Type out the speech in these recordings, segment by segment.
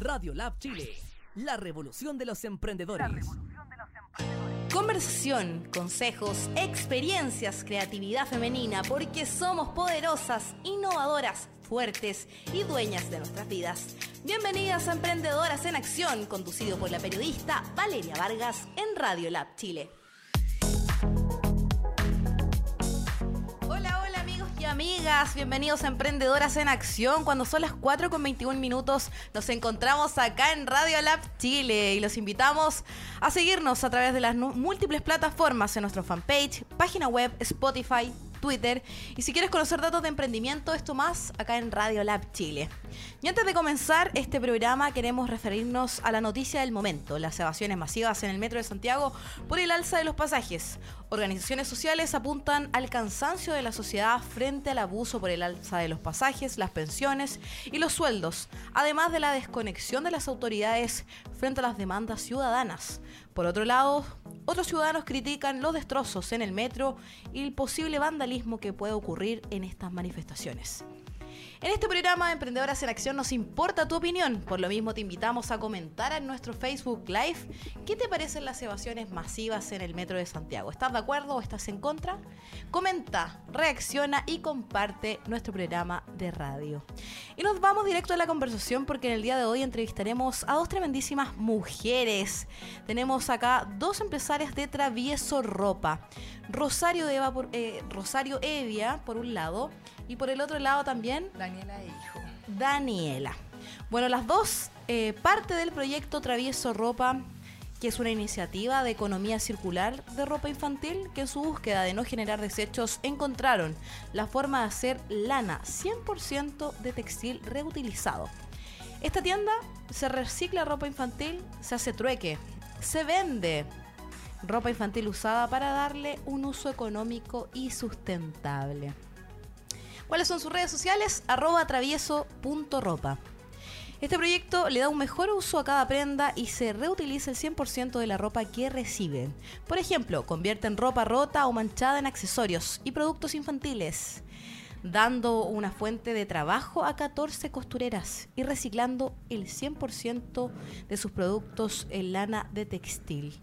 Radio Lab Chile, la revolución de los emprendedores. Conversación, consejos, experiencias, creatividad femenina, porque somos poderosas, innovadoras, fuertes y dueñas de nuestras vidas. Bienvenidas a Emprendedoras en Acción, conducido por la periodista Valeria Vargas en Radio Lab Chile. Amigas, bienvenidos a Emprendedoras en Acción. Cuando son las 4 con 21 minutos, nos encontramos acá en Radio Lab Chile y los invitamos a seguirnos a través de las múltiples plataformas en nuestro fanpage, página web, Spotify, Twitter. Y si quieres conocer datos de emprendimiento, esto más acá en Radio Lab Chile. Y antes de comenzar este programa, queremos referirnos a la noticia del momento: las evasiones masivas en el metro de Santiago por el alza de los pasajes. Organizaciones sociales apuntan al cansancio de la sociedad frente al abuso por el alza de los pasajes, las pensiones y los sueldos, además de la desconexión de las autoridades frente a las demandas ciudadanas. Por otro lado, otros ciudadanos critican los destrozos en el metro y el posible vandalismo que puede ocurrir en estas manifestaciones. En este programa de Emprendedoras en Acción nos importa tu opinión, por lo mismo te invitamos a comentar en nuestro Facebook Live qué te parecen las evasiones masivas en el metro de Santiago. ¿Estás de acuerdo o estás en contra? Comenta, reacciona y comparte nuestro programa de radio. Y nos vamos directo a la conversación porque en el día de hoy entrevistaremos a dos tremendísimas mujeres. Tenemos acá dos empresarias de Travieso Ropa. Rosario, Eva por- eh, Rosario Evia, por un lado, y por el otro lado también Daniela e hijo. Daniela. Bueno, las dos, eh, parte del proyecto Travieso Ropa, que es una iniciativa de economía circular de ropa infantil, que en su búsqueda de no generar desechos encontraron la forma de hacer lana 100% de textil reutilizado. Esta tienda se recicla ropa infantil, se hace trueque, se vende ropa infantil usada para darle un uso económico y sustentable. ¿Cuáles son sus redes sociales? Arroba travieso.ropa. Este proyecto le da un mejor uso a cada prenda y se reutiliza el 100% de la ropa que reciben. Por ejemplo, convierten ropa rota o manchada en accesorios y productos infantiles, dando una fuente de trabajo a 14 costureras y reciclando el 100% de sus productos en lana de textil.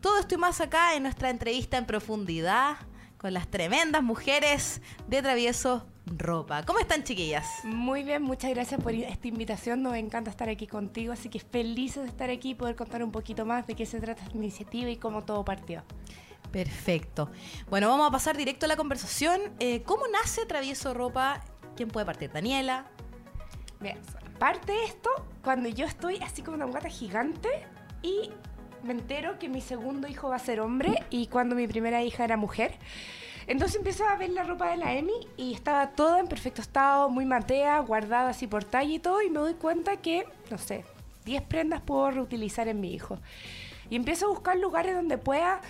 Todo esto y más acá en nuestra entrevista en profundidad con las tremendas mujeres de Travieso Ropa. ¿Cómo están, chiquillas? Muy bien, muchas gracias por esta invitación. Nos encanta estar aquí contigo, así que felices de estar aquí y poder contar un poquito más de qué se trata esta iniciativa y cómo todo partió. Perfecto. Bueno, vamos a pasar directo a la conversación. Eh, ¿Cómo nace Travieso Ropa? ¿Quién puede partir? Daniela. Bien, parte de esto cuando yo estoy así como una gata gigante y me entero que mi segundo hijo va a ser hombre y cuando mi primera hija era mujer. Entonces empiezo a ver la ropa de la Emi y estaba toda en perfecto estado, muy matea, guardada así por talla y todo, y me doy cuenta que, no sé, 10 prendas puedo reutilizar en mi hijo. Y empiezo a buscar lugares donde pueda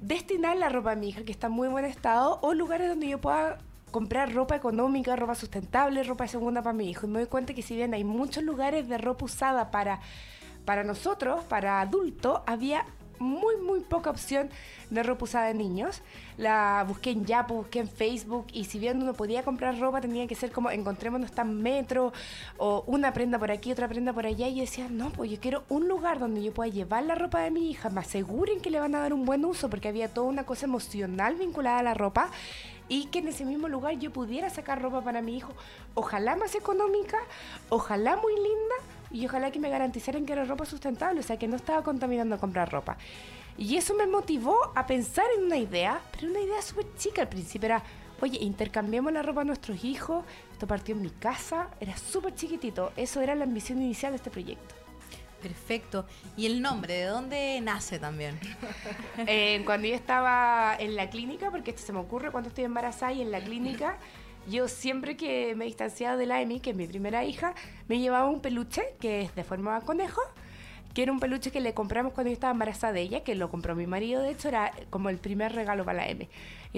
destinar la ropa a mi hija, que está en muy buen estado, o lugares donde yo pueda comprar ropa económica, ropa sustentable, ropa de segunda para mi hijo. Y me doy cuenta que si bien hay muchos lugares de ropa usada para, para nosotros, para adultos, había muy, muy poca opción de ropa usada de niños. La busqué en Yapo, busqué en Facebook y si bien uno podía comprar ropa, tenía que ser como encontrémonos tan metro o una prenda por aquí, otra prenda por allá. Y decía, no, pues yo quiero un lugar donde yo pueda llevar la ropa de mi hija, me aseguren que le van a dar un buen uso porque había toda una cosa emocional vinculada a la ropa y que en ese mismo lugar yo pudiera sacar ropa para mi hijo, ojalá más económica, ojalá muy linda y ojalá que me garantizaran que era ropa sustentable, o sea, que no estaba contaminando comprar ropa. Y eso me motivó a pensar en una idea, pero una idea súper chica al principio, era, oye, intercambiemos la ropa a nuestros hijos, esto partió en mi casa, era súper chiquitito, eso era la ambición inicial de este proyecto. Perfecto. ¿Y el nombre? ¿De dónde nace también? Eh, cuando yo estaba en la clínica, porque esto se me ocurre cuando estoy embarazada y en la clínica, yo siempre que me distanciaba de la Emi, que es mi primera hija, me llevaba un peluche que es de forma de conejo, que era un peluche que le compramos cuando yo estaba embarazada de ella, que lo compró mi marido, de hecho era como el primer regalo para la M.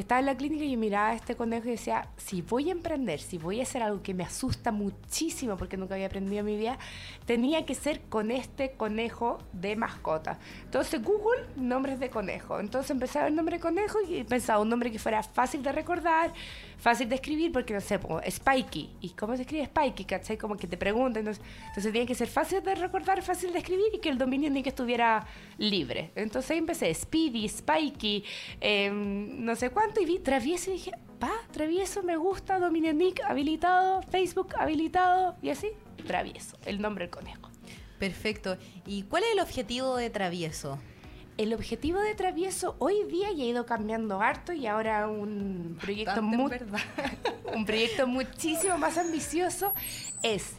Estaba en la clínica y yo miraba a este conejo y decía, si voy a emprender, si voy a hacer algo que me asusta muchísimo porque nunca había aprendido en mi vida, tenía que ser con este conejo de mascota. Entonces Google, nombres de conejo. Entonces empecé a ver nombre de conejo y pensaba un nombre que fuera fácil de recordar, fácil de escribir porque, no sé, po, Spikey. ¿Y cómo se escribe Spikey? ¿Cachai? Como que te preguntan. Entonces, entonces tiene que ser fácil de recordar, fácil de escribir y que el dominio ni que estuviera libre. Entonces ahí empecé, Speedy, Spikey, em, no sé cuánto, y vi travieso y dije, pa, travieso, me gusta, dominio nick habilitado, Facebook habilitado, y así, travieso, el nombre del conejo. Perfecto. ¿Y cuál es el objetivo de Travieso? El objetivo de Travieso hoy día ya ha ido cambiando harto y ahora un proyecto, un proyecto muchísimo más ambicioso es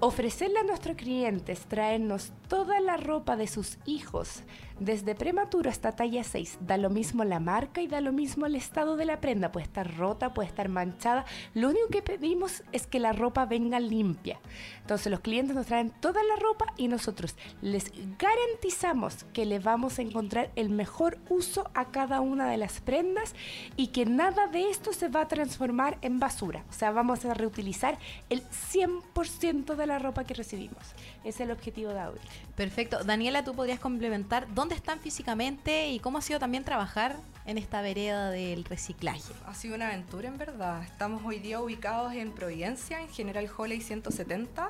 ofrecerle a nuestros clientes traernos toda la ropa de sus hijos desde prematuro hasta talla 6. Da lo mismo la marca y da lo mismo el estado de la prenda. Puede estar rota, puede estar manchada. Lo único que pedimos es que la ropa venga limpia. Entonces los clientes nos traen toda la ropa y nosotros les garantizamos que le vamos a encontrar el mejor uso a cada una de las prendas y que nada de esto se va a transformar en basura. O sea, vamos a reutilizar el 100% de la ropa que recibimos. Ese es el objetivo de Audi. Perfecto. Daniela, tú podrías complementar dónde están físicamente y cómo ha sido también trabajar en esta vereda del reciclaje. Ha sido una aventura en verdad. Estamos hoy día ubicados en Providencia, en General Holley 170,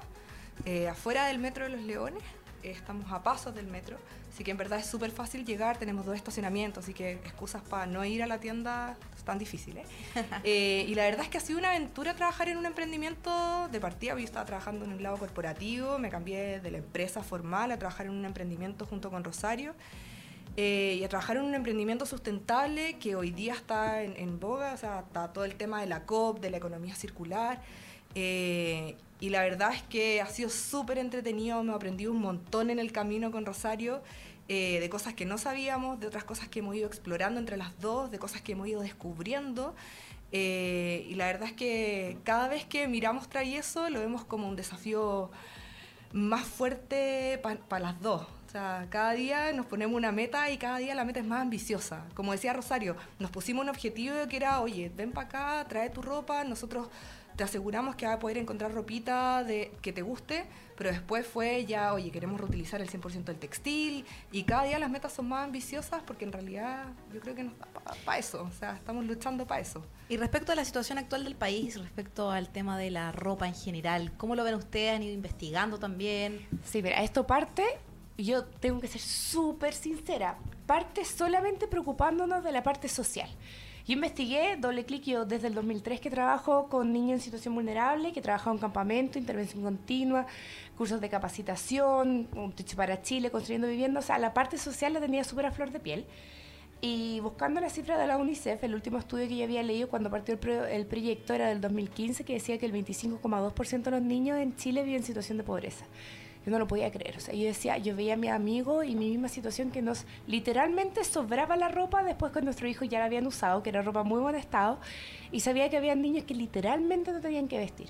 eh, afuera del Metro de los Leones. Eh, estamos a pasos del metro, así que en verdad es súper fácil llegar. Tenemos dos estacionamientos, así que excusas para no ir a la tienda tan difíciles. eh, y la verdad es que ha sido una aventura trabajar en un emprendimiento de partida. Yo estaba trabajando en un lado corporativo, me cambié de la empresa formal a trabajar en un emprendimiento junto con Rosario. Eh, y a trabajar en un emprendimiento sustentable que hoy día está en, en, boga, o sea, está todo el tema de la COP, de la economía circular. Eh, y la verdad es que ha sido súper entretenido, me he aprendido un montón en el camino con Rosario, eh, de cosas que no sabíamos, de otras cosas que hemos ido explorando entre las dos, de cosas que hemos ido descubriendo. Eh, y la verdad es que cada vez que miramos eso lo vemos como un desafío más fuerte para pa las dos. O sea, cada día nos ponemos una meta y cada día la meta es más ambiciosa. Como decía Rosario, nos pusimos un objetivo que era, oye, ven para acá, trae tu ropa, nosotros te aseguramos que vas a poder encontrar ropita de, que te guste, pero después fue ya, oye, queremos reutilizar el 100% del textil y cada día las metas son más ambiciosas porque en realidad yo creo que nos da para pa eso, o sea, estamos luchando para eso. Y respecto a la situación actual del país, respecto al tema de la ropa en general, ¿cómo lo ven ustedes? ¿Han ido investigando también? Sí, mira, esto parte, yo tengo que ser súper sincera, parte solamente preocupándonos de la parte social. Yo investigué, doble clic, yo desde el 2003 que trabajo con niños en situación vulnerable, que trabajo en campamento, intervención continua, cursos de capacitación, un techo para Chile, construyendo viviendas, o sea, la parte social la tenía súper a flor de piel. Y buscando la cifra de la UNICEF, el último estudio que yo había leído cuando partió el, el proyecto era del 2015, que decía que el 25,2% de los niños en Chile viven en situación de pobreza yo no lo podía creer. O sea, yo decía, yo veía a mi amigo y mi misma situación que nos literalmente sobraba la ropa después que nuestros hijos ya la habían usado, que era ropa muy buen estado, y sabía que había niños que literalmente no tenían que vestir.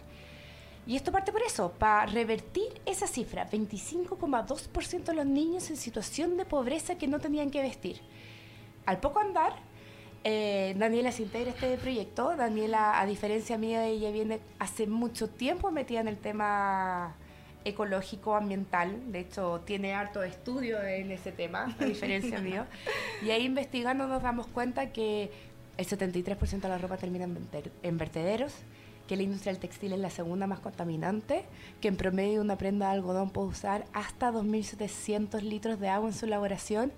Y esto parte por eso, para revertir esa cifra, 25,2% de los niños en situación de pobreza que no tenían que vestir. Al poco andar, eh, Daniela se integra este proyecto. Daniela, a diferencia mía, ella viene hace mucho tiempo metida en el tema ecológico, ambiental. De hecho, tiene harto estudio en ese tema, a diferencia mío. Y ahí investigando nos damos cuenta que el 73% de la ropa termina en vertederos, que la industria del textil es la segunda más contaminante, que en promedio una prenda de algodón puede usar hasta 2.700 litros de agua en su elaboración.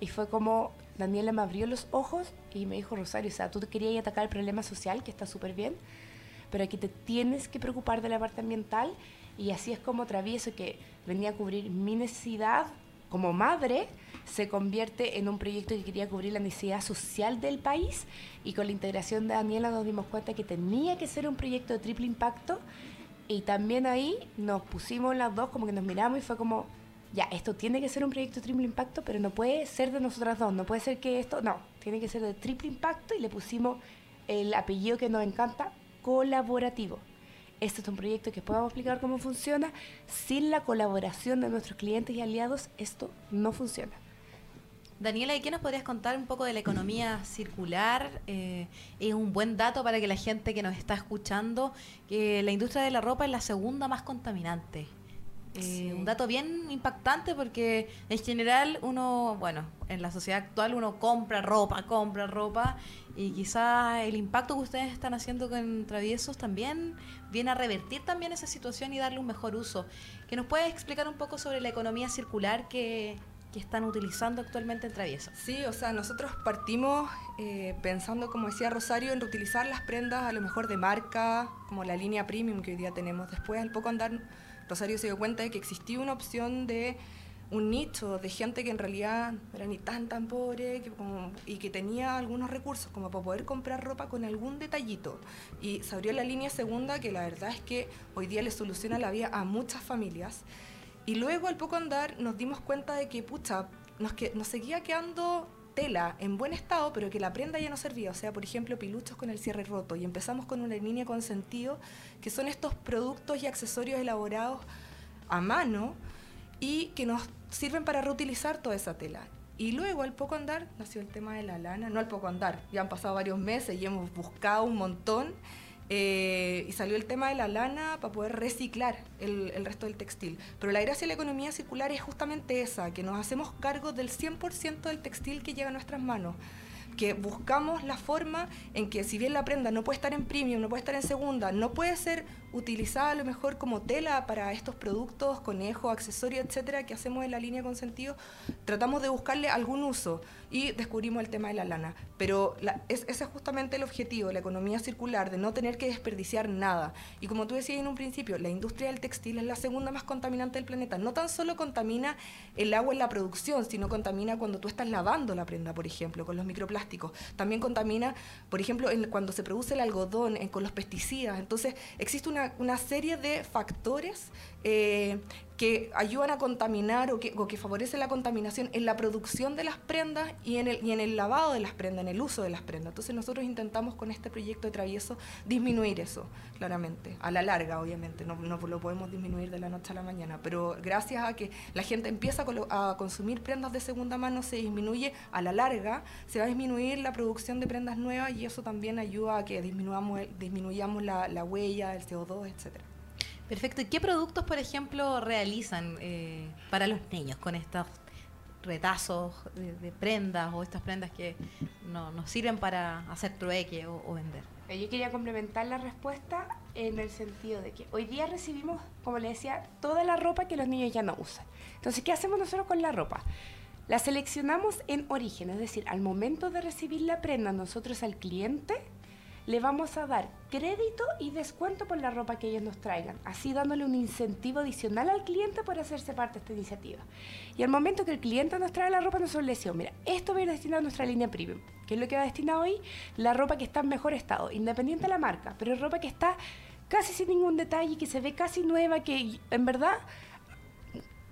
Y fue como Daniela me abrió los ojos y me dijo, Rosario, o sea, tú querías atacar el problema social, que está súper bien, pero aquí te tienes que preocupar de la parte ambiental y así es como Travieso, que venía a cubrir mi necesidad como madre, se convierte en un proyecto que quería cubrir la necesidad social del país. Y con la integración de Daniela nos dimos cuenta que tenía que ser un proyecto de triple impacto. Y también ahí nos pusimos las dos como que nos miramos y fue como, ya, esto tiene que ser un proyecto de triple impacto, pero no puede ser de nosotras dos, no puede ser que esto, no, tiene que ser de triple impacto. Y le pusimos el apellido que nos encanta, colaborativo este es un proyecto que podamos explicar cómo funciona. Sin la colaboración de nuestros clientes y aliados, esto no funciona. Daniela, ¿y qué nos podrías contar un poco de la economía circular? Eh, es un buen dato para que la gente que nos está escuchando, que la industria de la ropa es la segunda más contaminante. Eh. Un dato bien impactante porque en general uno, bueno, en la sociedad actual uno compra ropa, compra ropa y quizás el impacto que ustedes están haciendo con Traviesos también viene a revertir también esa situación y darle un mejor uso. ¿Que nos puedes explicar un poco sobre la economía circular que, que están utilizando actualmente en Traviesos? Sí, o sea, nosotros partimos eh, pensando, como decía Rosario, en reutilizar las prendas a lo mejor de marca, como la línea premium que hoy día tenemos. Después, al poco andar, Rosario se dio cuenta de que existía una opción de un nicho de gente que en realidad no era ni tan tan pobre que como- y que tenía algunos recursos como para poder comprar ropa con algún detallito. Y se abrió la línea segunda que la verdad es que hoy día le soluciona la vida a muchas familias. Y luego al poco andar nos dimos cuenta de que, pucha, nos, que, nos seguía quedando tela en buen estado, pero que la prenda ya no servía. O sea, por ejemplo, piluchos con el cierre roto. Y empezamos con una línea con sentido, que son estos productos y accesorios elaborados a mano y que nos sirven para reutilizar toda esa tela. Y luego, al poco andar, nació el tema de la lana. No al poco andar, ya han pasado varios meses y hemos buscado un montón. Eh, y salió el tema de la lana para poder reciclar el, el resto del textil. Pero la gracia de la economía circular es justamente esa, que nos hacemos cargo del 100% del textil que llega a nuestras manos que buscamos la forma en que si bien la prenda no puede estar en premium, no puede estar en segunda, no puede ser utilizada a lo mejor como tela para estos productos, conejos, accesorios, etcétera, que hacemos en la línea con sentido, tratamos de buscarle algún uso y descubrimos el tema de la lana. Pero la- es- ese es justamente el objetivo, la economía circular, de no tener que desperdiciar nada. Y como tú decías en un principio, la industria del textil es la segunda más contaminante del planeta. No tan solo contamina el agua en la producción, sino contamina cuando tú estás lavando la prenda, por ejemplo, con los microplásticos. También contamina, por ejemplo, en- cuando se produce el algodón, en- con los pesticidas. Entonces, existe una, una serie de factores eh, que ayudan a contaminar o que, o que favorecen la contaminación en la producción de las prendas y en, el, y en el lavado de las prendas, en el uso de las prendas. Entonces nosotros intentamos con este proyecto de travieso disminuir eso, claramente, a la larga obviamente, no, no lo podemos disminuir de la noche a la mañana, pero gracias a que la gente empieza a, consumir prendas de segunda mano, se disminuye a la larga, se va a disminuir la producción de prendas nuevas y eso también ayuda a que disminuyamos, disminuyamos la, la huella, el CO2, etcétera. Perfecto. ¿Y qué productos, por ejemplo, realizan eh, para los niños con estos retazos de, prendas o estas prendas que no nos sirven para hacer trueque o, o vender? Eh, Yo quería complementar la respuesta en el sentido de que hoy día recibimos, como le decía, toda la ropa que los niños ya no usan. Entonces, ¿qué hacemos nosotros con la ropa? La seleccionamos en origen, es decir, al momento de recibir la prenda, nosotros al cliente le vamos a dar crédito y descuento por la ropa que ellos nos traigan, así dándole un incentivo adicional al cliente por hacerse parte de esta iniciativa. Y al momento que el cliente nos trae la ropa, nosotros le decimos, mira, esto va a ir destinado a nuestra línea premium. ¿Qué es lo que va destinado hoy? La ropa que está en mejor estado, independiente de la marca, pero ropa que está casi sin ningún detalle, que se ve casi nueva, que en verdad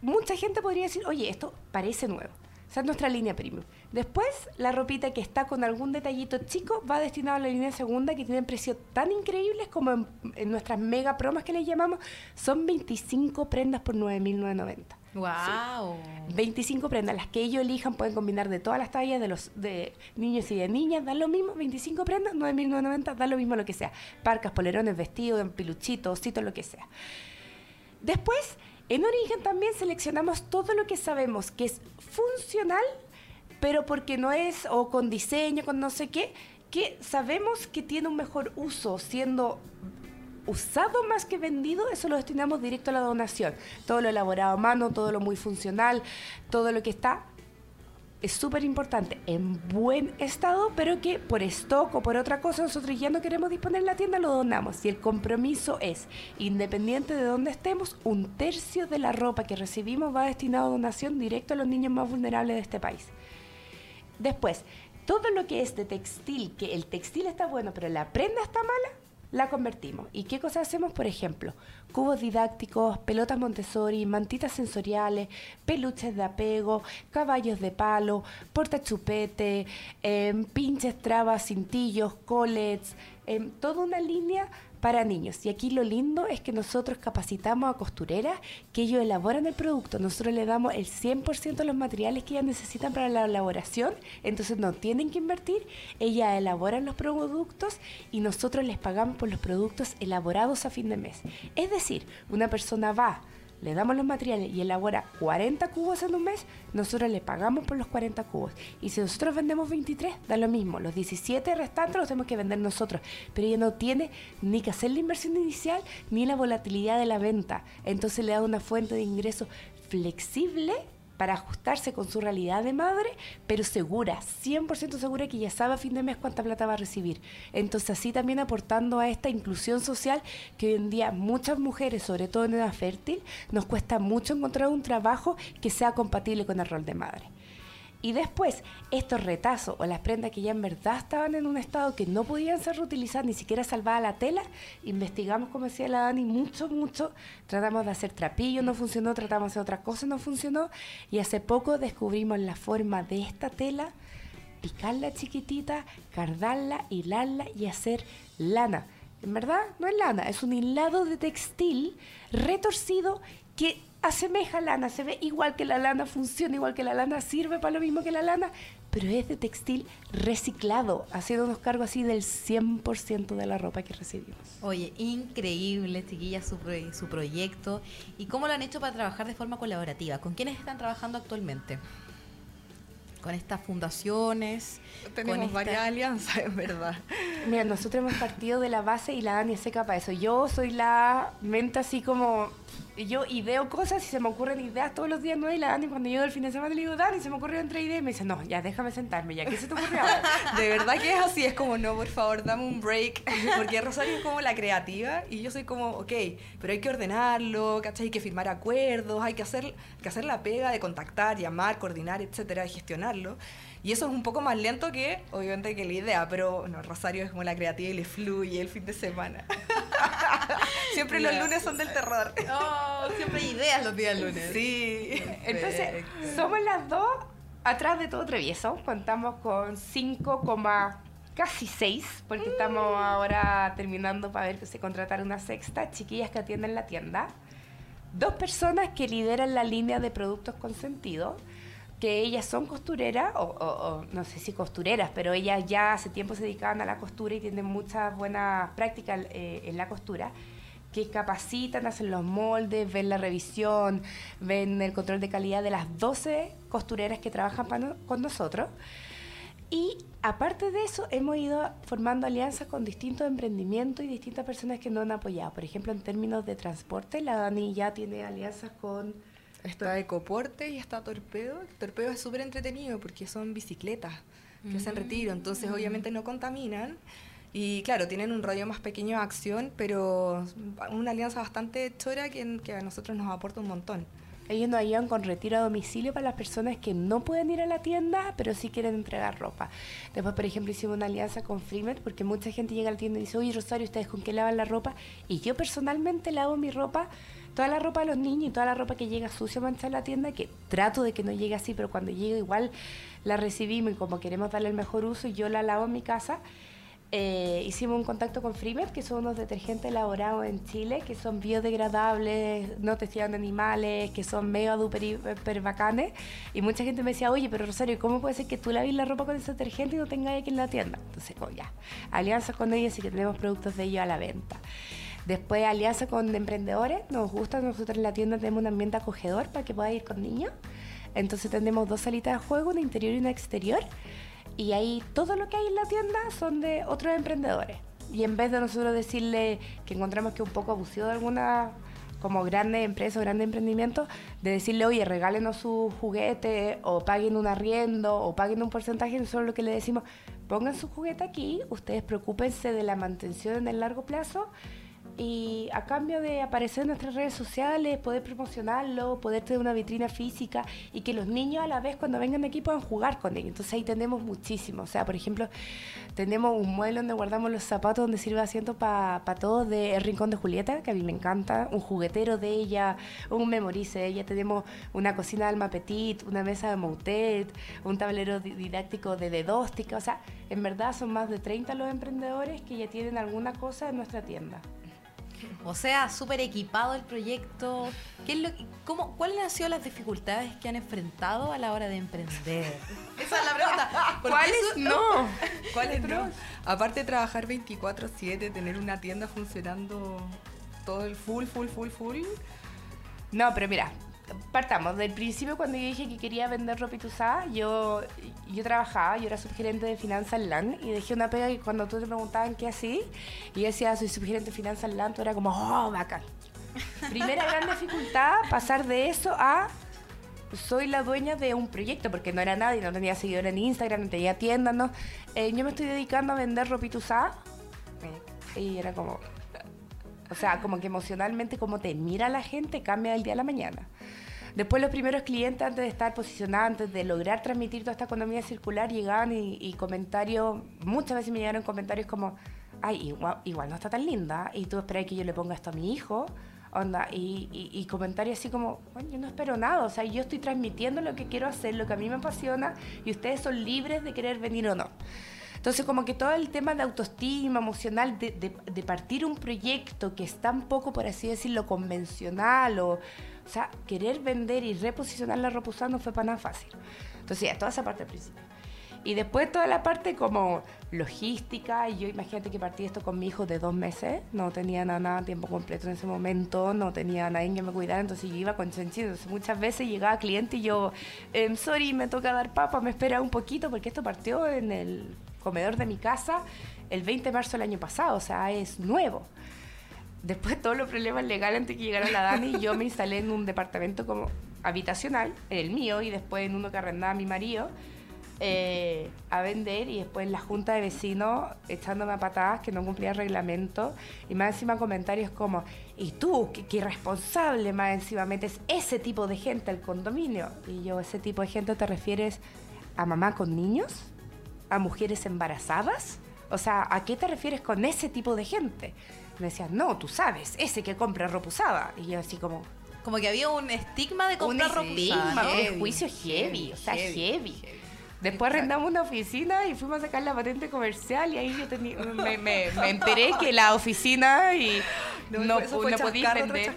mucha gente podría decir, oye, esto parece nuevo. Esa es nuestra línea premium. Después, la ropita que está con algún detallito chico va destinada a la línea segunda que tienen precios tan increíbles como en, en nuestras mega promas que les llamamos. Son 25 prendas por 9.990. ¡Wow! 25 prendas, las que ellos elijan, pueden combinar de todas las tallas, de los de niños y de niñas, dan lo mismo, 25 prendas, 9.990, da lo mismo lo que sea. Parcas, polerones, vestidos, piluchitos, ositos, lo que sea. Después, en origen también seleccionamos todo lo que sabemos que es funcional, pero porque no es, o con diseño, con no sé qué, que sabemos que tiene un mejor uso, siendo usado más que vendido, eso lo destinamos directo a la donación. Todo lo elaborado a mano, todo lo muy funcional, todo lo que está es súper importante, en buen estado, pero que por stock o por otra cosa nosotros ya no queremos disponer en la tienda, lo donamos. Y el compromiso es, independiente de dónde estemos, un tercio de la ropa que recibimos va destinado a donación directo a los niños más vulnerables de este país. Después, todo lo que es de textil, que el textil está bueno, pero la prenda está mala, la convertimos. ¿Y qué cosas hacemos? Por ejemplo, cubos didácticos, pelotas Montessori, mantitas sensoriales, peluches de apego, caballos de palo, portachupete, em, pinches, trabas, cintillos, colets, em, toda una línea para niños. Y aquí lo lindo es que nosotros capacitamos a costureras que ellos elaboran el producto. Nosotros le damos el 100% de los materiales que ellas necesitan para la elaboración, entonces no tienen que invertir, ellas elaboran los productos y nosotros les pagamos por los productos elaborados a fin de mes. Es decir, una persona va, le damos los materiales y elabora 40 cubos en un mes, nosotros le pagamos por los 40 cubos. Y si nosotros vendemos 23, da lo mismo. Los 17 restantes los tenemos que vender nosotros. Pero ella no tiene ni que hacer la inversión inicial ni la volatilidad de la venta. Entonces le da una fuente de ingreso flexible para ajustarse con su realidad de madre, pero segura, 100% segura que ya sabe a fin de mes cuánta plata va a recibir. Entonces así también aportando a esta inclusión social que hoy en día muchas mujeres, sobre todo en edad fértil, nos cuesta mucho encontrar un trabajo que sea compatible con el rol de madre. Y después, estos retazos o las prendas que ya en verdad estaban en un estado que no podían ser reutilizadas, ni siquiera salvada la tela, investigamos, como decía la Dani, mucho, mucho. Tratamos de hacer trapillo, no funcionó, tratamos de hacer otras cosas, no funcionó. Y hace poco descubrimos la forma de esta tela, picarla chiquitita, cardarla, hilarla y hacer lana. En verdad, no es lana, es un hilado de textil retorcido que asemeja lana, se ve igual que la lana, funciona igual que la lana, sirve para lo mismo que la lana, pero es de textil reciclado, haciendo unos cargos así del 100% de la ropa que recibimos. Oye, increíble, chiquilla, su, su proyecto. ¿Y cómo lo han hecho para trabajar de forma colaborativa? ¿Con quiénes están trabajando actualmente? con estas fundaciones. Tenemos varias alianzas, en verdad. Mira, nosotros hemos partido de la base y la Dani es seca para eso. Yo soy la mente así como yo ideo cosas y se me ocurren ideas todos los días nuevas y la Dani cuando llego el fin de semana le digo, Dani, se me ocurrió otra idea y me dice, no, ya déjame sentarme, ya, ¿qué se te ocurrió De verdad que es así, es como, no, por favor, dame un break, porque Rosario es como la creativa y yo soy como, ok, pero hay que ordenarlo, ¿cachai? Hay que firmar acuerdos, hay que hacer, que hacer la pega de contactar, llamar, coordinar, etcétera, gestionarlo. Y eso es un poco más lento que, obviamente, que la idea, pero no, Rosario es como la creativa y le fluye el fin de semana. siempre los lunes son del terror. Oh, siempre hay ideas los días lunes. Sí. Entonces, somos las dos atrás de todo Travieso. Contamos con 5, casi 6, porque mm. estamos ahora terminando para ver que se contratar una sexta, chiquillas que atienden la tienda. Dos personas que lideran la línea de productos con sentido que ellas son costureras, o, no sé si costureras, pero ellas ya hace tiempo se dedicaban a la costura y tienen muchas buenas prácticas eh, en la costura, que capacitan, hacen los moldes, ven la revisión, ven el control de calidad de las 12 costureras que trabajan con nosotros. Y aparte de eso, hemos ido formando alianzas con distintos emprendimientos y distintas personas que nos han apoyado. Por ejemplo, en términos de transporte, la Dani ya tiene alianzas con Está Ecoporte y está Torpedo. Torpedo es súper entretenido porque son bicicletas que hacen retiro, entonces obviamente no contaminan. Y claro, tienen un radio más pequeño de acción, pero una alianza bastante chora que, que a nosotros nos aporta un montón. Ellos nos ayudan con retiro a domicilio para las personas que no pueden ir a la tienda, pero sí quieren entregar ropa. Después, por ejemplo, hicimos una alianza con Freemet, porque mucha gente llega a la tienda y dice, oye, Rosario, ¿ustedes con qué lavan la ropa? Y yo personalmente lavo mi ropa toda la ropa de los niños y toda la ropa que llega sucia manchada a la tienda, que trato de que no llegue así, pero cuando llega igual la recibimos y como queremos darle el mejor uso yo la lavo en mi casa, eh, hicimos un contacto con Freemet, que son unos detergentes elaborados en Chile, que son biodegradables, no testean animales, que son mega duper, hiper bacanes. Y mucha gente me decía, oye, pero Rosario, ¿cómo puede ser que tú laves la ropa con ese detergente y no tengas aquí en la tienda? Entonces, oh, ya, alianza con ellos y que tenemos productos de ellos a la venta. Después alianza con emprendedores, nos gusta, nosotros en la tienda tenemos un ambiente acogedor para que pueda ir con niños. Entonces tenemos dos salitas de juego, una interior y una exterior. Y ahí todo lo que hay en la tienda son de otros emprendedores. Y en vez de nosotros decirle que encontramos que un poco abusivo de alguna como grandes empresas grandes emprendimientos, de decirle, oye, regálenos su juguete o paguen un arriendo o paguen un porcentaje, nosotros lo que le decimos, pongan su juguete aquí, ustedes preocúpense de la mantención en el largo plazo y a cambio de aparecer en nuestras redes sociales, poder promocionarlo, poder tener una vitrina física y que los niños a la vez cuando vengan aquí puedan jugar con ellos. Entonces ahí tenemos muchísimo. O sea, por ejemplo, tenemos un mueble donde guardamos los zapatos donde sirve asiento para todos de El Rincón de Julieta, que a mí me encanta, un juguetero de ella, un memorice de ella. Tenemos una cocina de Alma Petit, una mesa de Moutet, un tablero didáctico de Dedóstica. O sea, en verdad son más de 30 los emprendedores que ya tienen alguna cosa en nuestra tienda. O sea, súper equipado el proyecto. ¿Qué es lo, cómo, ¿Cuáles han sido las dificultades que han enfrentado a la hora de emprender? Esa es la pregunta. ¿Cuáles no? ¿Cuáles no? Aparte de trabajar 24/7, tener una tienda funcionando todo el full, full, full, full. No, pero mira, partamos. Del principio, cuando yo dije que quería vender ropita usada, yo, yo trabajaba, yo era subgerente de finanzas LAN y dejé una pega y cuando tú te preguntaban qué así, y yo decía, soy subgerente de finanzas LAN, tú era como, oh, bacán. Primera gran dificultad, pasar de eso a soy la dueña de un proyecto, porque no era nadie, no tenía seguidores en Instagram, no tenía tiendas, no. Eh, yo me estoy dedicando a vender ropita usada y era como, o sea, como que emocionalmente como te mira la gente cambia del día a la mañana. Después los primeros clientes, antes de estar posicionados, antes de lograr transmitir toda esta economía circular, llegaban y, comentarios, muchas veces me llegaron comentarios como, ay, igual, igual no está tan linda, y tú esperas que yo le ponga esto a mi hijo, onda, y, y, comentarios así como, bueno, yo no espero nada, o sea, yo estoy transmitiendo lo que quiero hacer, lo que a mí me apasiona, y ustedes son libres de querer venir o no. Entonces, como que todo el tema de autoestima emocional, de, de, partir un proyecto que es tan poco, por así decirlo, convencional, o, o sea, querer vender y reposicionar la ropa usada no fue para nada fácil. Entonces, ya, toda esa parte al principio. Y después toda la parte como logística, y yo imagínate que partí esto con mi hijo de dos meses, no tenía nada, a tiempo completo en ese momento, no tenía nadie que me cuidara, entonces yo iba con entonces muchas veces llegaba cliente y yo, em, sorry, me toca dar papa, me espera un poquito, porque esto partió en el comedor de mi casa el 20 de marzo del año pasado, o sea, es nuevo. Después de todos los problemas legales antes que llegara la Dani, yo me instalé en un departamento como habitacional, en el mío, y después en uno que arrendaba mi marido, eh, a vender y después en la junta de vecinos echándome a patadas que no cumplía el reglamento y más encima comentarios como, ¿y tú qué, qué, irresponsable más encima metes ese tipo de gente al condominio? Y yo, ¿ese tipo de gente te refieres a mamá con niños? ¿A mujeres embarazadas? O sea, ¿a qué te refieres con ese tipo de gente? me decían, no, tú sabes, ese que compra ropa usada. Y yo así como... Como que había un estigma de comprar ropa usada. Un juicio heavy, o sea, heavy. Después arrendamos una oficina y fuimos a sacar la patente comercial y ahí yo me, me, enteré que la oficina y no, no, podía vender.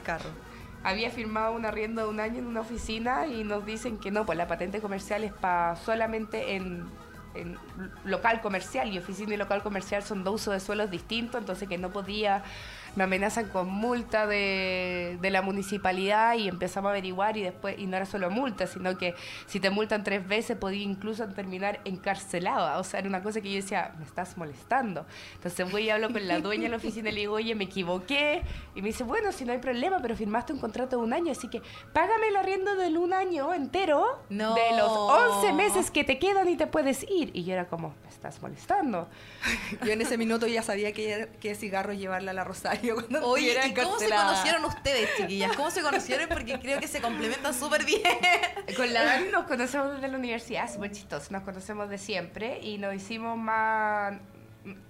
Había firmado un arriendo de un año en una oficina y nos dicen que no, pues la patente comercial es para solamente en, en, local comercial y oficina y local comercial son dos usos de suelos distintos, entonces que no podía me amenazan con multa de, de, la municipalidad y empezamos a averiguar y después, y no era solo multa, sino que si te multan tres veces podía incluso terminar encarcelada. O sea, era una cosa que yo decía, me estás molestando. Entonces voy y hablo con la dueña de la oficina y le digo, oye, me equivoqué. Y me dice, bueno, si no hay problema, pero firmaste un contrato de un año, así que págame el arriendo del un año entero de los 11 meses que te quedan y te puedes ir. Y yo era como, me estás molestando. Yo en ese minuto ya sabía que, que cigarro llevarla a la Rosario Oye, ¿y cómo se conocieron ustedes, chiquillas? ¿Cómo se conocieron? Porque creo que se complementan súper bien. Con la Dani nos conocemos desde la universidad, súper chistoso. Nos conocemos de siempre y nos hicimos más...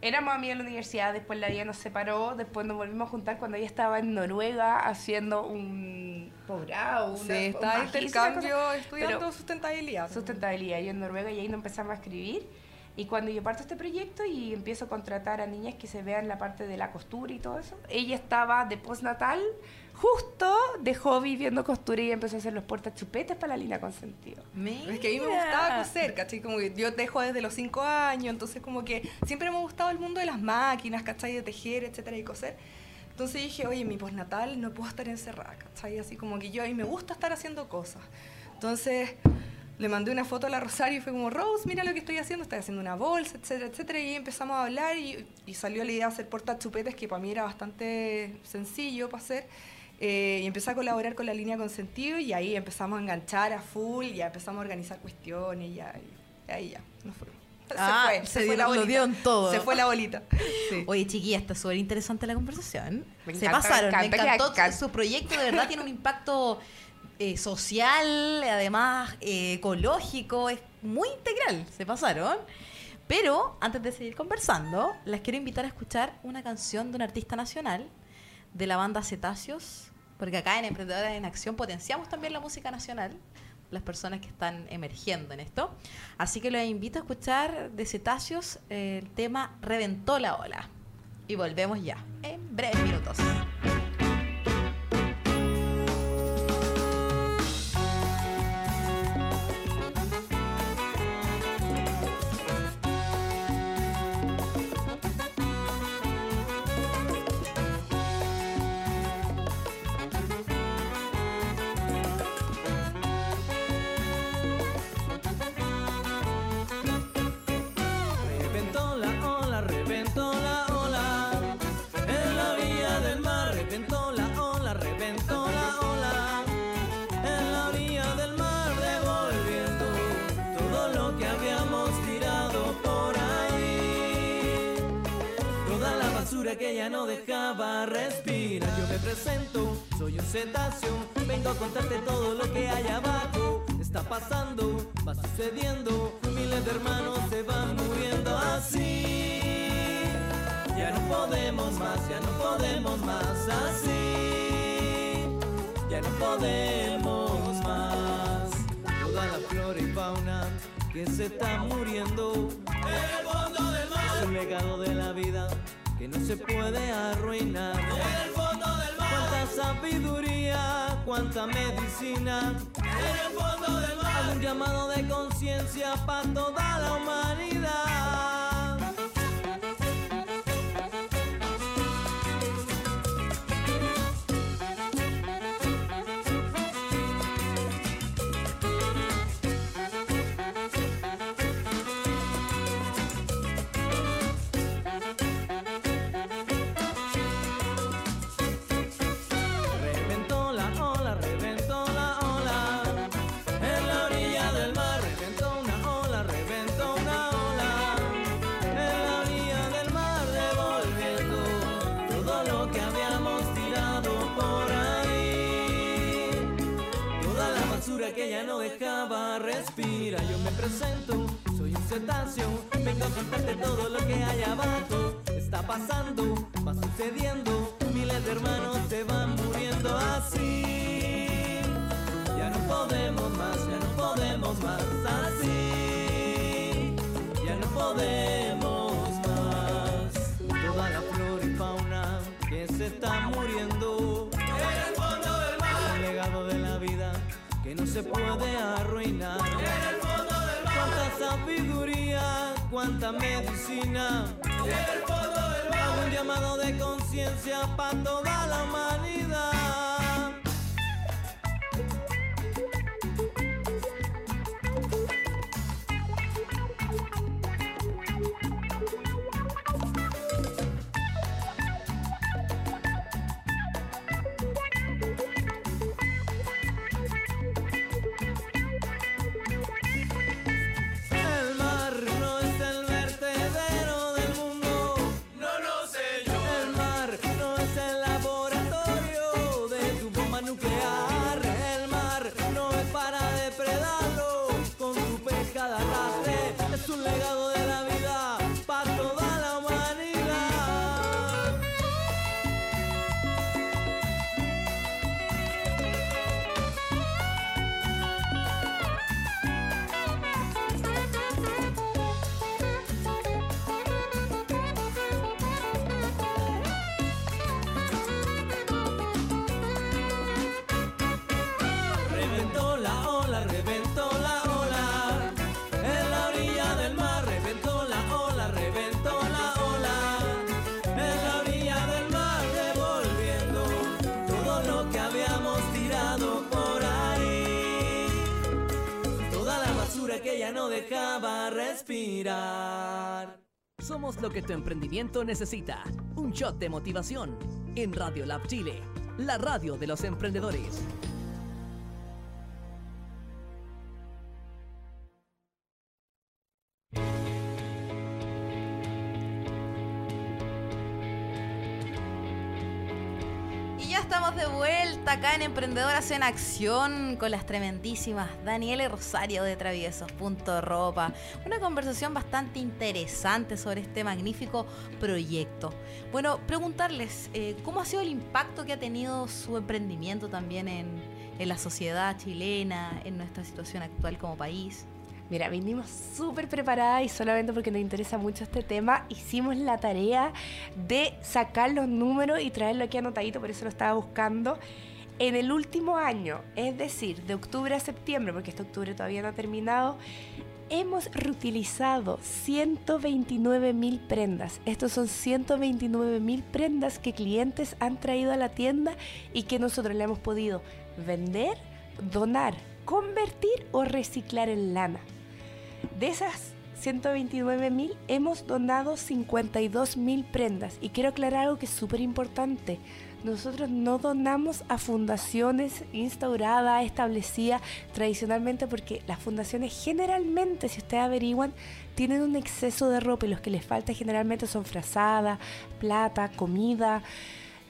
Éramos amigas en la universidad, después la vida nos separó, después nos volvimos a juntar cuando ella estaba en Noruega haciendo un posgrado. Sí, estaba en intercambio estudiando sustentabilidad. Sustentabilidad, yo en Noruega y ahí nos empezamos a escribir y cuando yo parto este proyecto y empiezo a contratar a niñas que se vean la parte de la costura y todo eso, ella estaba de postnatal, justo de hobby viendo costura y empezó a hacer los portas chupetes para la línea consentido. Es que a mí me gustaba coser, ¿cachai? Como que yo tejo desde los cinco años, entonces como que siempre me ha gustado el mundo de las máquinas, ¿cachai? De tejer, etcétera, y coser. Entonces dije, oye, en mi postnatal no puedo estar encerrada, ¿cachai? Así como que yo a mí me gusta estar haciendo cosas. Entonces le mandé una foto a la Rosario y fue como, Rose, mira lo que estoy haciendo, estoy haciendo una bolsa, etcétera, etcétera. Y empezamos a hablar y, salió la idea de hacer portachupetes, que para mí era bastante sencillo para hacer. Eh, y empecé a colaborar con la línea Consentido y ahí empezamos a enganchar a full y ya empezamos a organizar cuestiones y, ya, ahí ya, nos fuimos. Se ah, fue, se, fue la bolita. Lo dieron todo. Se fue la bolita. Oye, chiquilla, está súper interesante la conversación. se pasaron, me, encantó. Su proyecto de verdad tiene un impacto eh, social, además eh, ecológico, es muy integral, se pasaron. Pero antes de seguir conversando, les quiero invitar a escuchar una canción de un artista nacional de la banda Cetáceos, porque acá en Emprendedoras en Acción potenciamos también la música nacional, las personas que están emergiendo en esto. Así que les invito a escuchar de Cetáceos el tema Reventó la ola. Y volvemos ya, en breves minutos. Está muriendo en el fondo del mar. Es un legado de la vida que no se puede arruinar. El fondo del mar. Cuánta sabiduría, cuánta medicina. El fondo del mar. Haz un llamado de conciencia para toda la humanidad. Soy un cetáceo. Vengo a contarte todo lo que hay abajo. Está pasando, va sucediendo. Miles de hermanos se van muriendo así. Ya no podemos más, ya no podemos más así. Ya no podemos más. Toda la flora y fauna que se está muriendo. En el fondo del mar. Un legado de la vida que no se puede arruinar. En el. Cuánta sabiduría, cuánta medicina. El fondo. Hago un llamado de conciencia para toda la humanidad. Dejaba respirar. Somos lo que tu emprendimiento necesita. Un shot de motivación. En Radio Lab Chile, la radio de los emprendedores. De vuelta acá en Emprendedoras en Acción con las tremendísimas Daniela y Rosario de Traviesos.ropa. Una conversación bastante interesante sobre este magnífico proyecto. Bueno, preguntarles, eh, ¿cómo ha sido el impacto que ha tenido su emprendimiento también en la sociedad chilena, en nuestra situación actual como país? Mira, vinimos súper preparadas y solamente porque nos interesa mucho este tema, hicimos la tarea de sacar los números y traerlo aquí anotadito, por eso lo estaba buscando. En el último año, es decir, de octubre a septiembre, porque este octubre todavía no ha terminado, hemos reutilizado 129 mil prendas. Estos son 129 mil prendas que clientes han traído a la tienda y que nosotros le hemos podido vender, donar, convertir o reciclar en lana. De esas 129 mil, hemos donado 52 mil prendas. Y quiero aclarar algo que es súper importante. Nosotros no donamos a fundaciones instauradas, establecidas tradicionalmente, porque las fundaciones generalmente, si ustedes averiguan, tienen un exceso de ropa y los que les falta generalmente son frazadas, plata, comida.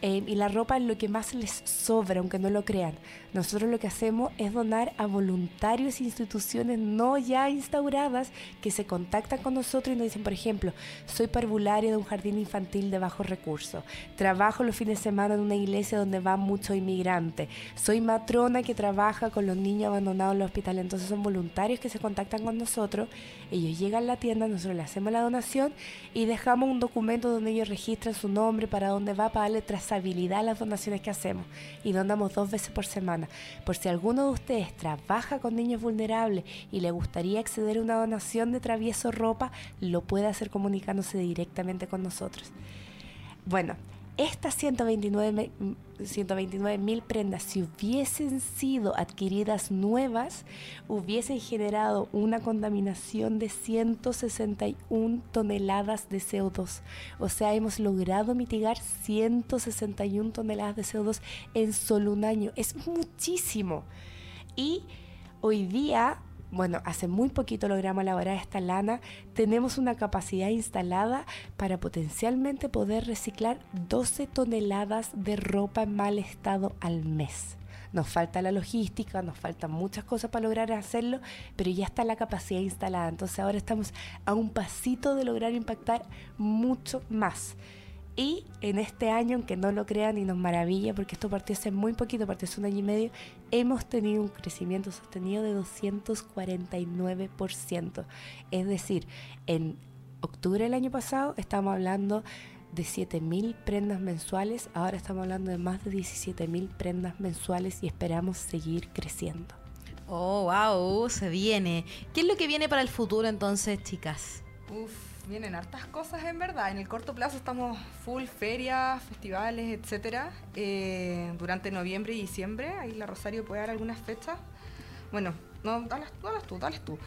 Eh, y la ropa es lo que más les sobra, aunque no lo crean. Nosotros lo que hacemos es donar a voluntarios e instituciones no ya instauradas que se contactan con nosotros y nos dicen, por ejemplo, soy parvulario de un jardín infantil de bajos recursos, trabajo los fines de semana en una iglesia donde van muchos inmigrantes, soy matrona que trabaja con los niños abandonados en los hospitales. Entonces son voluntarios que se contactan con nosotros, ellos llegan a la tienda, nosotros le hacemos la donación y dejamos un documento donde ellos registran su nombre, para dónde va, para darle trazabilidad a las donaciones que hacemos y donamos dos veces por semana. Por si alguno de ustedes trabaja con niños vulnerables y le gustaría acceder a una donación de travieso ropa, lo puede hacer comunicándose directamente con nosotros. Bueno, estas 129 mil prendas, si hubiesen sido adquiridas nuevas, hubiesen generado una contaminación de 161 toneladas de CO2. O sea, hemos logrado mitigar 161 toneladas de CO2 en solo un año. Es muchísimo. Y hoy día bueno, hace muy poquito logramos elaborar esta lana, tenemos una capacidad instalada para potencialmente poder reciclar 12 toneladas de ropa en mal estado al mes. Nos falta la logística, nos faltan muchas cosas para lograr hacerlo, pero ya está la capacidad instalada. Entonces ahora estamos a un pasito de lograr impactar mucho más. Y en este año, aunque no lo crean y nos maravilla, porque esto partió hace muy poquito, partió hace un año y medio, hemos tenido un crecimiento sostenido de 249%. Es decir, en octubre del año pasado estamos hablando de 7.000 prendas mensuales, ahora estamos hablando de más de 17.000 prendas mensuales y esperamos seguir creciendo. Oh, wow, se viene. ¿Qué es lo que viene para el futuro entonces, chicas? Uf vienen hartas cosas en verdad. En el corto plazo estamos full ferias, festivales, etcétera. Eh, durante noviembre y diciembre, ahí la Rosario puede dar algunas fechas. Bueno, no, dale, tú, dale tú.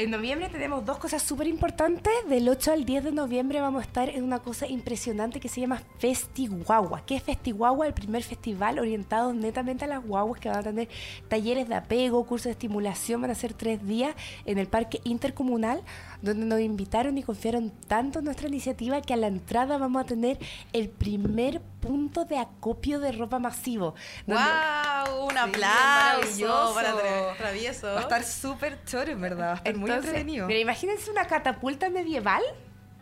En noviembre tenemos dos cosas súper importantes. Del 8 al 10 de noviembre vamos a estar en una cosa impresionante que se llama FestiGuagua. ¿Qué es FestiGuagua? El primer festival orientado netamente a las guaguas que van a tener talleres de apego, cursos de estimulación. Van a ser tres días en el Parque Intercomunal donde nos invitaron y confiaron tanto en nuestra iniciativa que a la entrada vamos a tener el primer punto de acopio de ropa masivo. ¡Wow! Un aplauso para Travieso. Va a estar súper choro, en verdad. Va a estar muy entretenido. Pero imagínense una catapulta medieval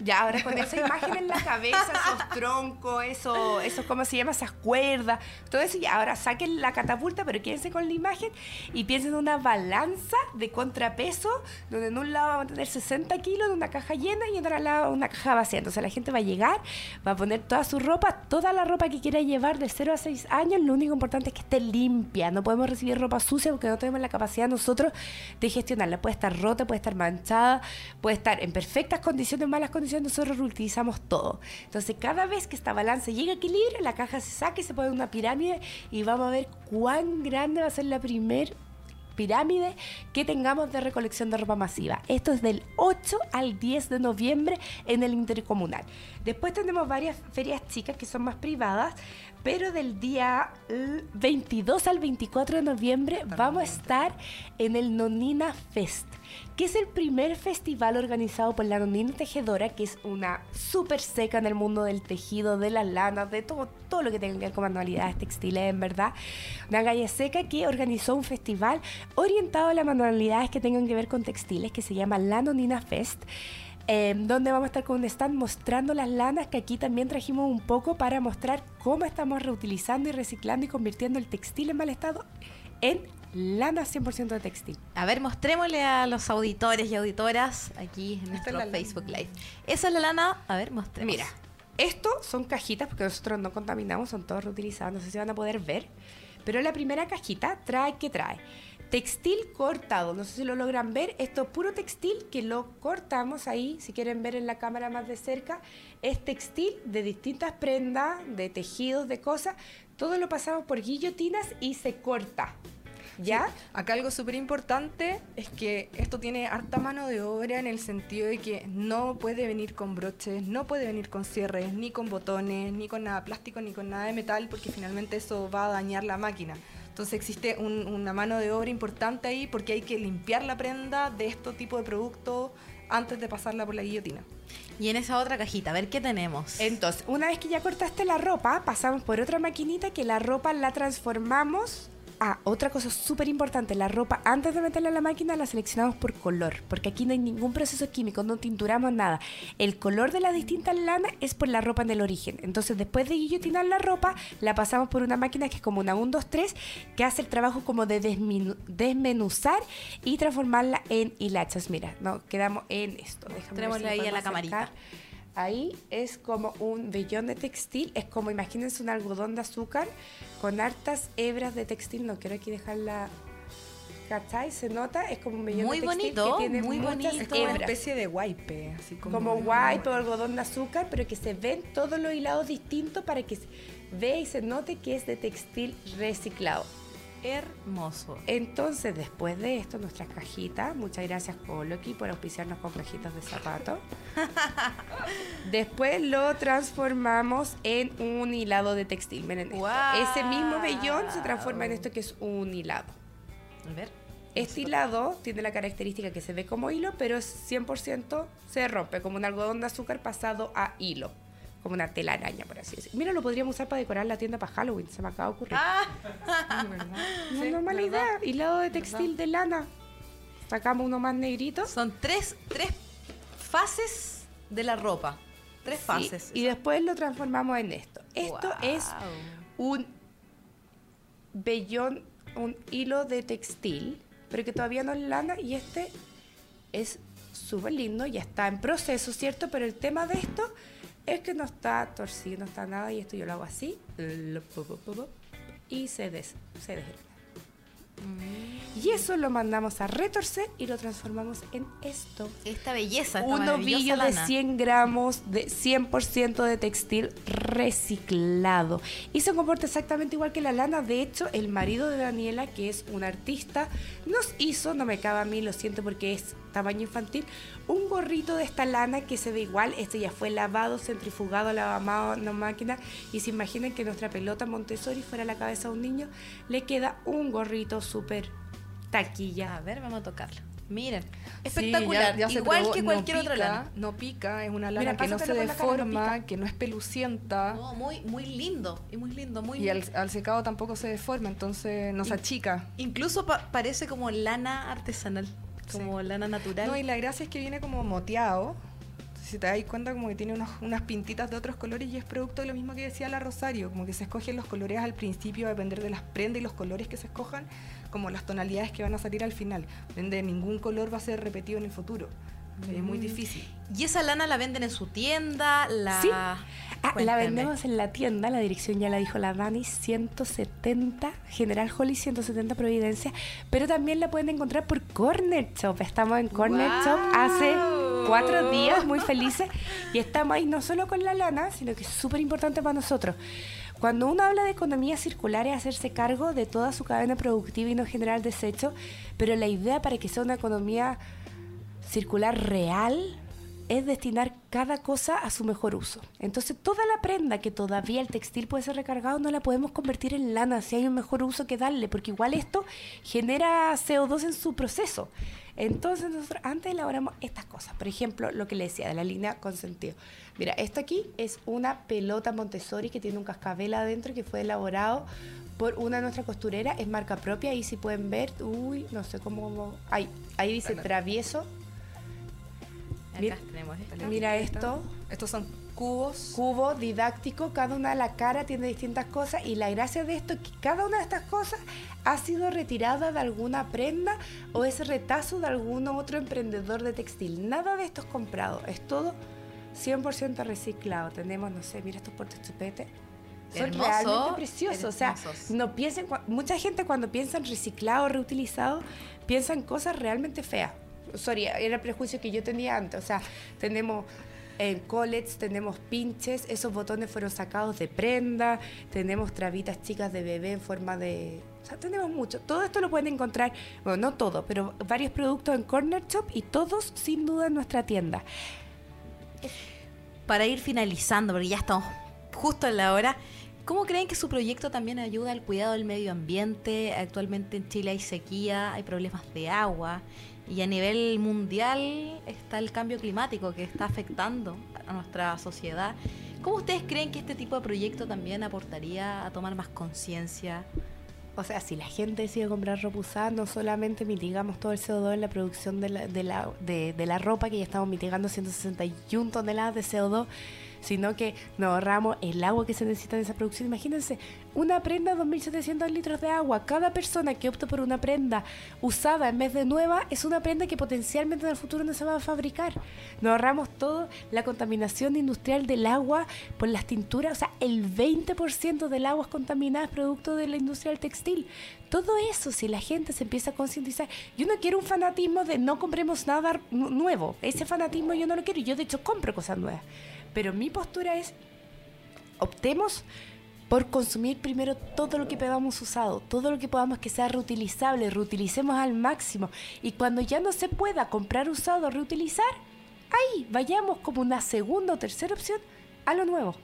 ya, ahora con esa imagen en la cabeza, esos troncos, eso, eso, ¿cómo se llama? Esas cuerdas, todo eso, y ahora saquen la catapulta, pero quédense con la imagen y piensen en una balanza de contrapeso, donde en un lado vamos a tener 60 kilos de una caja llena y en otro lado una caja vacía. Entonces la gente va a llegar, va a poner toda su ropa, toda la ropa que quiera llevar de 0 a 6 años, lo único importante es que esté limpia. No podemos recibir ropa sucia porque no tenemos la capacidad nosotros de gestionarla. Puede estar rota, puede estar manchada, puede estar en perfectas condiciones, malas condiciones nosotros reutilizamos todo. Entonces, cada vez que esta balanza llega a equilibrio, la caja se saca y se pone una pirámide y vamos a ver cuán grande va a ser la primer pirámide que tengamos de recolección de ropa masiva. Esto es del 8 al 10 de noviembre en el Intercomunal. Después tenemos varias ferias chicas que son más privadas, pero del día 22 al 24 de noviembre vamos a estar en el Nonina Fest que es el primer festival organizado por la Nonina Tejedora, que es una súper seca en el mundo del tejido, de las lanas, de todo, todo lo que tenga que ver con manualidades textiles, en verdad. Una galla seca que organizó un festival orientado a las manualidades que tengan que ver con textiles, que se llama La Nonina Fest. Eh, donde vamos a estar con un stand mostrando las lanas que aquí también trajimos un poco para mostrar cómo estamos reutilizando y reciclando y convirtiendo el textil en mal estado en lana 100% de textil. A ver, mostrémosle a los auditores y auditoras aquí en nuestro Facebook Live. Esa es la lana. A ver, mostremos. Mira, esto son cajitas porque nosotros no contaminamos, son todos reutilizados. No sé si van a poder ver. Pero la primera cajita trae, ¿qué trae? Textil cortado, no sé si lo logran ver, esto es puro textil que lo cortamos ahí, si quieren ver en la cámara más de cerca, es textil de distintas prendas, de tejidos, de cosas, todo lo pasamos por guillotinas y se corta. ¿Ya? Acá algo súper importante es que esto tiene harta mano de obra en el sentido de que no puede venir con broches, no puede venir con cierres, ni con botones, ni con nada plástico, ni con nada de metal, porque finalmente eso va a dañar la máquina. Entonces existe un- una mano de obra importante ahí porque hay que limpiar la prenda de este tipo de productos antes de pasarla por la guillotina. Y en esa otra cajita, a ver qué tenemos. Entonces, una vez que ya cortaste la ropa, pasamos por otra maquinita que la ropa la transformamos. Ah, otra cosa súper importante, la ropa antes de meterla en la máquina la seleccionamos por color, porque aquí no hay ningún proceso químico, no tinturamos nada. El color de las distintas lanas es por la ropa en el origen. Entonces, después de guillotinar la ropa, la pasamos por una máquina que es como una 1, 2, 3, que hace el trabajo como de desmenuzar y transformarla en hilachas. Mira, no, quedamos en esto. Déjame lo ahí a la camarita. Ahí es como un vellón de textil, es como imagínense un algodón de azúcar con hartas hebras de textil. No quiero aquí dejarla. ¿Cachai? Se nota, es como un vellón Muy de textil bonito, que tiene muy muchas bonito. Es como una hebras. especie de wipe, así como... Como guay o algodón de azúcar, pero que se ven todos los hilados distintos para que se vea y se note que es de textil reciclado. Hermoso. Entonces, después de esto, nuestras cajitas, muchas gracias Coloqui por auspiciarnos con cajitas de zapatos. después lo transformamos en un hilado de textil. Miren. Ese mismo vellón se transforma en esto que es un hilado. A ver. Este hilado tiene la característica que se ve como hilo, pero es 100% se rompe, como un algodón de azúcar pasado a hilo. Como una telaraña, por así decirlo. Mira, lo podríamos usar para decorar la tienda para Halloween, se me acaba de ocurrir. No, no mala idea. Hilado de textil de lana. Sacamos uno más negrito. Son tres, tres fases de la ropa. Tres Sí, fases. y después lo transformamos en esto. Esto es un vellón, un hilo de textil, pero que todavía no es lana y este es súper lindo, ya está en proceso, ¿cierto? Pero el tema de esto es que no está torcido, no está nada y esto yo lo hago así y se, des, se. Y eso lo mandamos a retorcer y lo transformamos en esto Esta belleza, esta un ovillo de lana. 100 gramos de 100% de textil reciclado. Y se comporta exactamente igual que la lana. De hecho, el marido de Daniela, que es un artista, nos hizo, no me cabe a mí, lo siento porque es tamaño infantil, un gorrito de esta lana que se ve igual. Este ya fue lavado, centrifugado, lavado en la máquina. Y se imaginan que nuestra pelota Montessori fuera la cabeza de un niño, le queda un gorrito súper taquilla. A ver, vamos a tocarlo. Miren, Sí, espectacular. ya- ya se Igual probó, que no cualquier otra pica, lana. No pica, es una lana Mira, que no se cara, no deforma, pica. que no es pelucienta. No, muy, muy lindo. Y muy lindo, muy Y al, al secado tampoco se deforma, entonces no se Y- achica. Incluso pa- parece como lana artesanal. Como lana natural. No, y la gracia es que viene como moteado. Si te das cuenta, como que tiene unos- unas pintitas de otros colores y es producto de lo mismo que decía la Rosario, como que se escogen los colores al principio a depender de las prendas y los colores que se escojan, como las tonalidades que van a salir al final. Ende, ningún color va a ser repetido en el futuro. Es muy difícil. Y esa lana la venden en su tienda, la... Sí. Ah, la vendemos en la tienda, la dirección ya la dijo la Dani, 170, General Holly 170 Providencia, pero también la pueden encontrar por Corner Shop. Estamos en Corner. Shop hace cuatro días, muy felices, y estamos ahí no solo con la lana, sino que es súper importante para nosotros. Cuando uno habla de economía circular es hacerse cargo de toda su cadena productiva y no generar desecho, pero la idea para que sea una economía circular real es destinar cada cosa a su mejor uso. Entonces, toda la prenda que todavía el textil puede ser recargado, no la podemos convertir en lana si hay un mejor uso que darle, porque igual esto genera CO2 en su proceso. Entonces, nosotros antes elaboramos estas cosas. Por ejemplo, lo que le decía de la línea consentido. Mira, esto aquí es una pelota Montessori que tiene un cascabel adentro que fue elaborado por una de nuestras costureras, es marca propia, ahí si pueden ver, uy, no sé cómo, ahí, ahí dice travieso, Acá Mira. tenemos esto. Mira esto. Estos son cubos. cubo didáctico, cada una de la cara tiene distintas cosas y la gracia de esto es que cada una de estas cosas ha sido retirada de alguna prenda o es retazo de algún otro emprendedor de textil. Nada de esto es comprado, es todo 100% reciclado. Tenemos, no sé, mira estos portes chupete. Son Hermoso, realmente preciosos. O sea, no piensen, mucha gente cuando piensa en reciclado, reutilizado, piensa en cosas realmente feas. Sorry, era el prejuicio que yo tenía antes. O sea, tenemos En college tenemos pinches, esos botones fueron sacados de prenda, tenemos trabitas chicas de bebé en forma de... O sea, tenemos mucho. Todo esto lo pueden encontrar, bueno, no todo, pero varios productos en Corner Shop y todos sin duda en nuestra tienda. Para ir finalizando, porque ya estamos justo en la hora, ¿cómo creen que su proyecto también ayuda al cuidado del medio ambiente? Actualmente en Chile hay sequía, hay problemas de agua y a nivel mundial está el cambio climático que está afectando a nuestra sociedad. ¿Cómo ustedes creen que este tipo de proyecto también aportaría a tomar más conciencia? O sea, si la gente decide comprar ropa usada, no solamente mitigamos todo el CO2 en la producción de la, de la, de, de la ropa, que ya estamos mitigando 161 toneladas de CO2, sino que nos ahorramos el agua que se necesita en esa producción. Imagínense, una prenda, 2.700 litros de agua. Cada persona que opta por una prenda usada en vez de nueva es una prenda que potencialmente en el futuro no se va a fabricar. Nos ahorramos todo la contaminación industrial del agua por las tinturas. O sea, el 20% del agua es contaminada es producto de la industria textil. Todo eso, si la gente se empieza a concientizar, yo no quiero un fanatismo de no compremos nada nuevo. Ese fanatismo yo no lo quiero. Yo de hecho compro cosas nuevas. Pero mi postura es, optemos por consumir primero todo lo que podamos usado, todo lo que podamos que sea reutilizable, reutilicemos al máximo. Y cuando ya no se pueda comprar usado, reutilizar, ahí vayamos como una segunda o tercera opción a lo nuevo.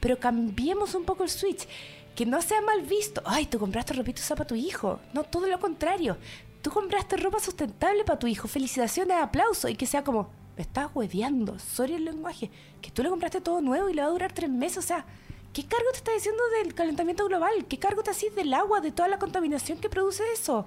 Pero cambiemos un poco el switch. Que no sea mal visto. Ay, tú compraste ropita usada para tu hijo. No, todo lo contrario. Tú compraste ropa sustentable para tu hijo. Felicitaciones, aplausos. Y que sea como, me estás hueveando. Sorry el lenguaje. Que tú le compraste todo nuevo y le va a durar tres meses. O sea, ¿qué cargo te está diciendo del calentamiento global? ¿Qué cargo te haces del agua, de toda la contaminación que produce eso?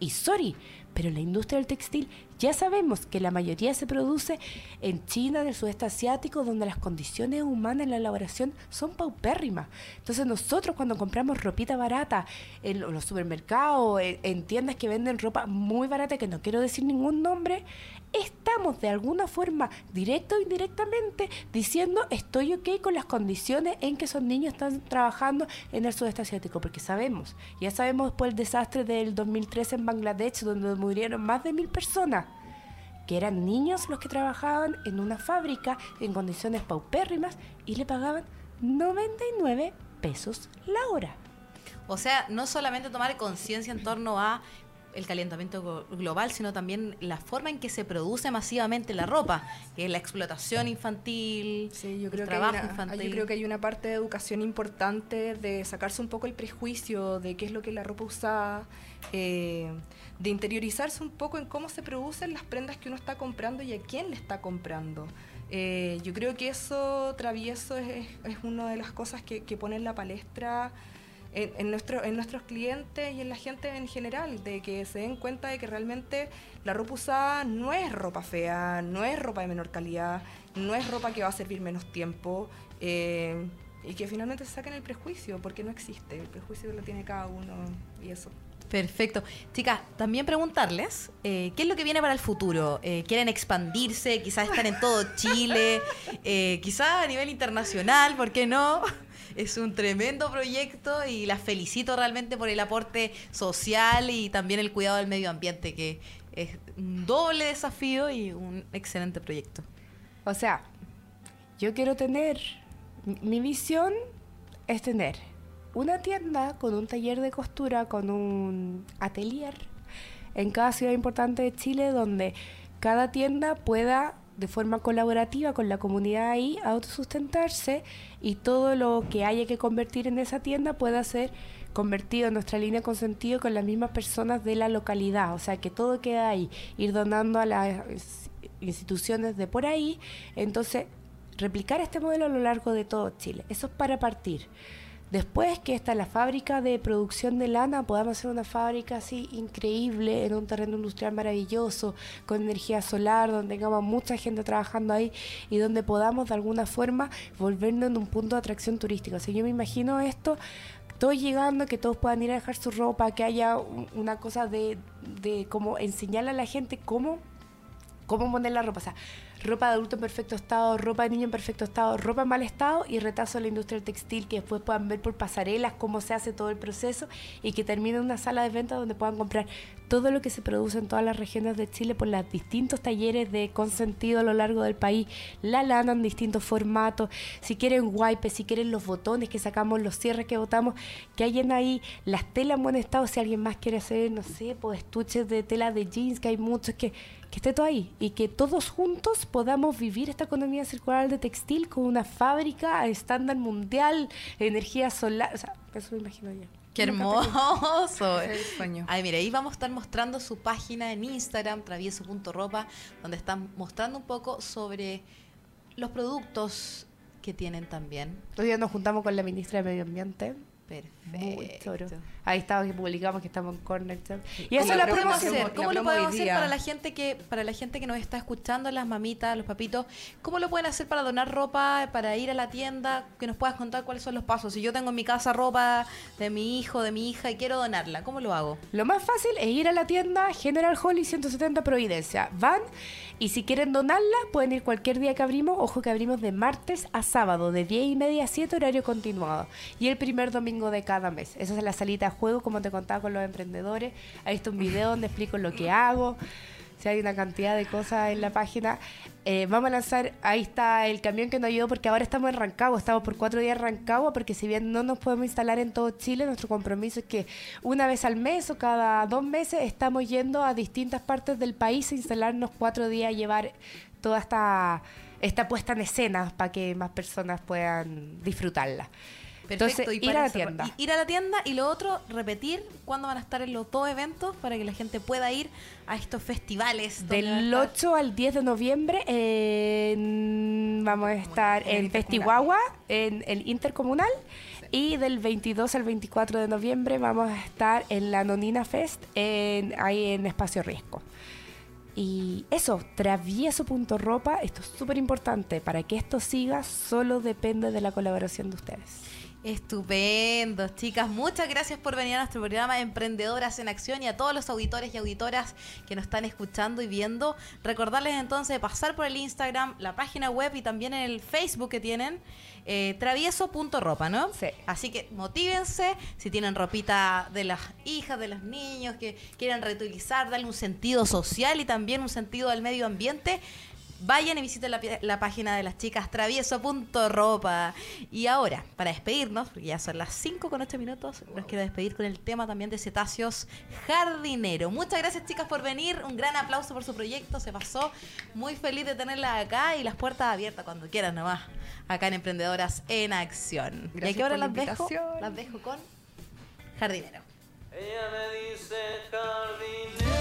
Y sorry, pero la industria del textil ya sabemos que la mayoría se produce en China, en el sudeste asiático, donde las condiciones humanas en la elaboración son paupérrimas. Entonces nosotros cuando compramos ropita barata en los supermercados, en tiendas que venden ropa muy barata, que no quiero decir ningún nombre, estamos de alguna forma, directa o indirectamente, diciendo estoy ok con las condiciones en que esos niños están trabajando en el sudeste asiático, porque sabemos, ya sabemos después el desastre del 2013 en Bangladesh, donde murieron más de mil personas, que eran niños los que trabajaban en una fábrica en condiciones paupérrimas y le pagaban 99 pesos la hora. O sea, no solamente tomar conciencia en torno a el calentamiento global, sino también la forma en que se produce masivamente la ropa, que es la explotación infantil, sí, yo creo el que trabajo hay una, infantil. Yo creo que hay una parte de educación importante de sacarse un poco el prejuicio de qué es lo que es la ropa usada, eh, de interiorizarse un poco en cómo se producen las prendas que uno está comprando y a quién le está comprando. Eh, yo creo que eso, travieso, es, es una de las cosas que, que pone en la palestra en, en, nuestro, en nuestros clientes y en la gente en general, de que se den cuenta de que realmente la ropa usada no es ropa fea, no es ropa de menor calidad, no es ropa que va a servir menos tiempo. Eh, y que finalmente se saquen el prejuicio, porque no existe, el prejuicio lo tiene cada uno y eso. Perfecto. Chicas, también preguntarles, eh, ¿qué es lo que viene para el futuro? Eh, ¿Quieren expandirse? Quizás están en todo Chile, eh, quizás a nivel internacional, ¿por qué no? Es un tremendo proyecto y las felicito realmente por el aporte social y también el cuidado del medio ambiente, que es un doble desafío y un excelente proyecto. O sea, yo quiero tener, mi visión es tener una tienda con un taller de costura, con un atelier en cada ciudad importante de Chile donde cada tienda pueda de forma colaborativa con la comunidad ahí autosustentarse y todo lo que haya que convertir en esa tienda pueda ser convertido en nuestra línea con sentido con las mismas personas de la localidad, o sea que todo queda ahí, ir donando a las instituciones de por ahí, entonces replicar este modelo a lo largo de todo Chile, eso es para partir. Después que está la fábrica de producción de lana, podamos hacer una fábrica así increíble en un terreno industrial maravilloso, con energía solar, donde tengamos mucha gente trabajando ahí y donde podamos de alguna forma volvernos en un punto de atracción turística. O sea, yo me imagino esto, todos llegando, que todos puedan ir a dejar su ropa, que haya un, una cosa de, de como enseñarle a la gente cómo, cómo poner la ropa. O sea, ropa de adulto en perfecto estado, ropa de niño en perfecto estado, ropa en mal estado y retazo de la industria textil que después puedan ver por pasarelas cómo se hace todo el proceso y que termine en una sala de venta donde puedan comprar todo lo que se produce en todas las regiones de Chile por los distintos talleres de consentido a lo largo del país, la lana en distintos formatos, si quieren wipes, si quieren los botones que sacamos, los cierres que botamos, que hayan ahí las telas en buen estado, si alguien más quiere hacer, no sé, pues estuches de tela de jeans, que hay muchos que que esté todo ahí y que todos juntos podamos vivir esta economía circular de textil con una fábrica a estándar mundial, energía solar, o sea, eso me imagino yo. Qué hermoso. Ese es el sueño. Ay, mira, ahí vamos a estar mostrando su página en Instagram, travieso.ropa, donde están mostrando un poco sobre los productos que tienen también. Hoy día nos juntamos con la ministra de Medio Ambiente. Perfecto. Ahí estaba que publicamos que estamos en Corner Shop. Y ¿Cómo eso lo podemos hacer? ¿Cómo lo podemos hacer para la gente que para la gente que nos está escuchando, las mamitas, los papitos? ¿Cómo lo pueden hacer para donar ropa, para ir a la tienda? Que nos puedas contar cuáles son los pasos. Si yo tengo en mi casa ropa de mi hijo, de mi hija y quiero donarla, ¿cómo lo hago? Lo más fácil es ir a la tienda General Holly 170 Providencia. Van y si quieren donarla, pueden ir cualquier día que abrimos. Ojo que abrimos de martes a sábado, de 10 y media a 7 horario continuado. Y el primer domingo de cada mes. Esa es la salita de juego, como te contaba con los emprendedores. Ahí está un video donde explico lo que hago. Si hay una cantidad de cosas en la página. Eh, vamos a lanzar, ahí está el camión que nos ayudó porque ahora estamos en Rancagua, estamos por cuatro días en Rancagua porque si bien no nos podemos instalar en todo Chile, nuestro compromiso es que una vez al mes o cada dos meses estamos yendo a distintas partes del país a instalarnos cuatro días, a llevar toda esta, esta puesta en escena para que más personas puedan disfrutarla. Entonces, y ir a la tienda. y- Ir a la tienda y lo otro, repetir cuándo van a estar en los dos eventos para que la gente pueda ir a estos festivales. Del va a estar- 8 al 10 de noviembre vamos a estar en. Festihuahua, en el Intercomunal. Y del 22 al 24 de noviembre vamos a estar en la Nonina Fest, en, ahí en Espacio Riesgo. Y eso, travieso.ropa, esto es súper importante. Para que esto siga, solo depende de la colaboración de ustedes. Estupendo, chicas. Muchas gracias por venir a nuestro programa Emprendedoras en Acción y a todos los auditores y auditoras que nos están escuchando y viendo. Recordarles entonces de pasar por el Instagram, la página web y también en el Facebook que tienen, eh, travieso.ropa, ¿no? Sí. Así que motívense si tienen ropita de las hijas, de los niños que quieren reutilizar, darle un sentido social y también un sentido al medio ambiente. Vayan y visiten la, página de las chicas travieso.ropa. Y ahora, para despedirnos, porque ya son las 5 con 8 minutos, nos quiero despedir con el tema también de cetáceos jardinero. Muchas gracias chicas por venir, un gran aplauso por su proyecto, se pasó. Muy feliz de tenerla acá y las puertas abiertas cuando quieran nomás, acá en Emprendedoras en Acción. y Gracias aquí ahora por la las dejo, las dejo con jardinero. Ella me dice jardinero.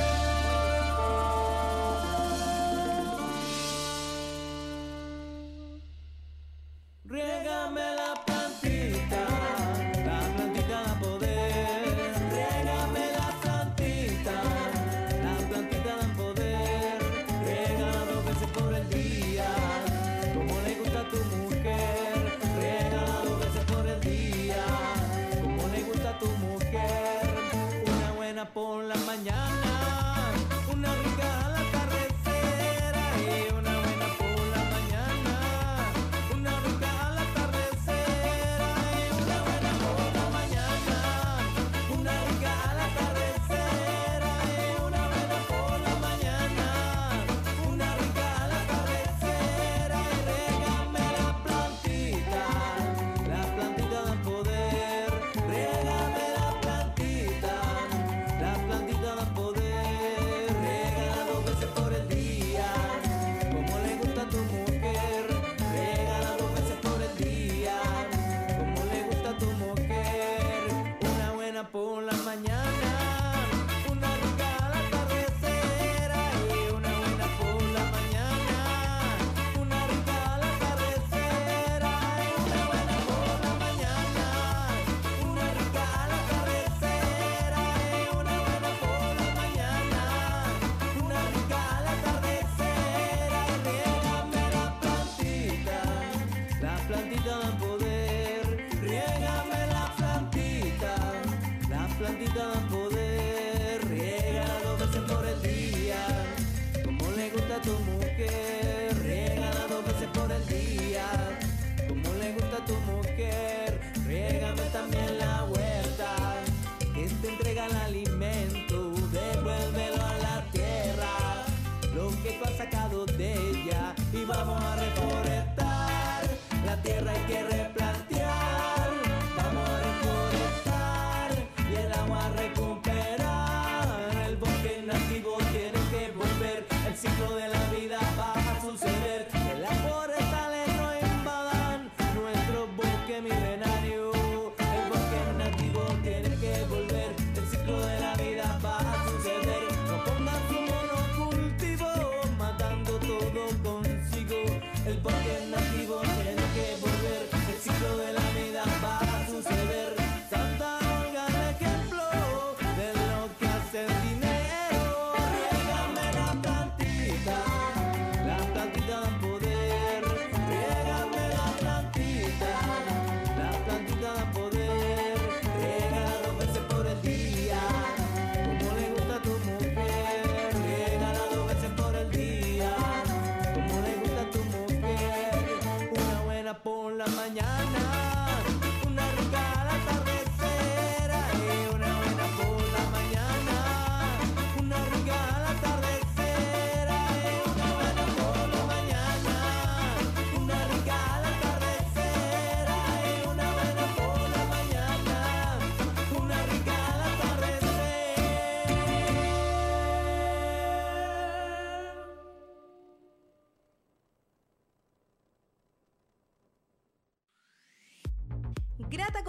Riégame la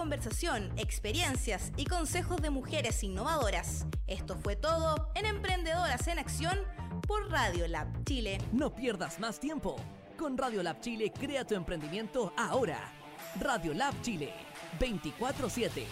conversación, experiencias y consejos de mujeres innovadoras. Esto fue todo en Emprendedoras en Acción por Radio Lab Chile. No pierdas más tiempo. Con Radio Lab Chile crea tu emprendimiento ahora. Radio Lab Chile 24 7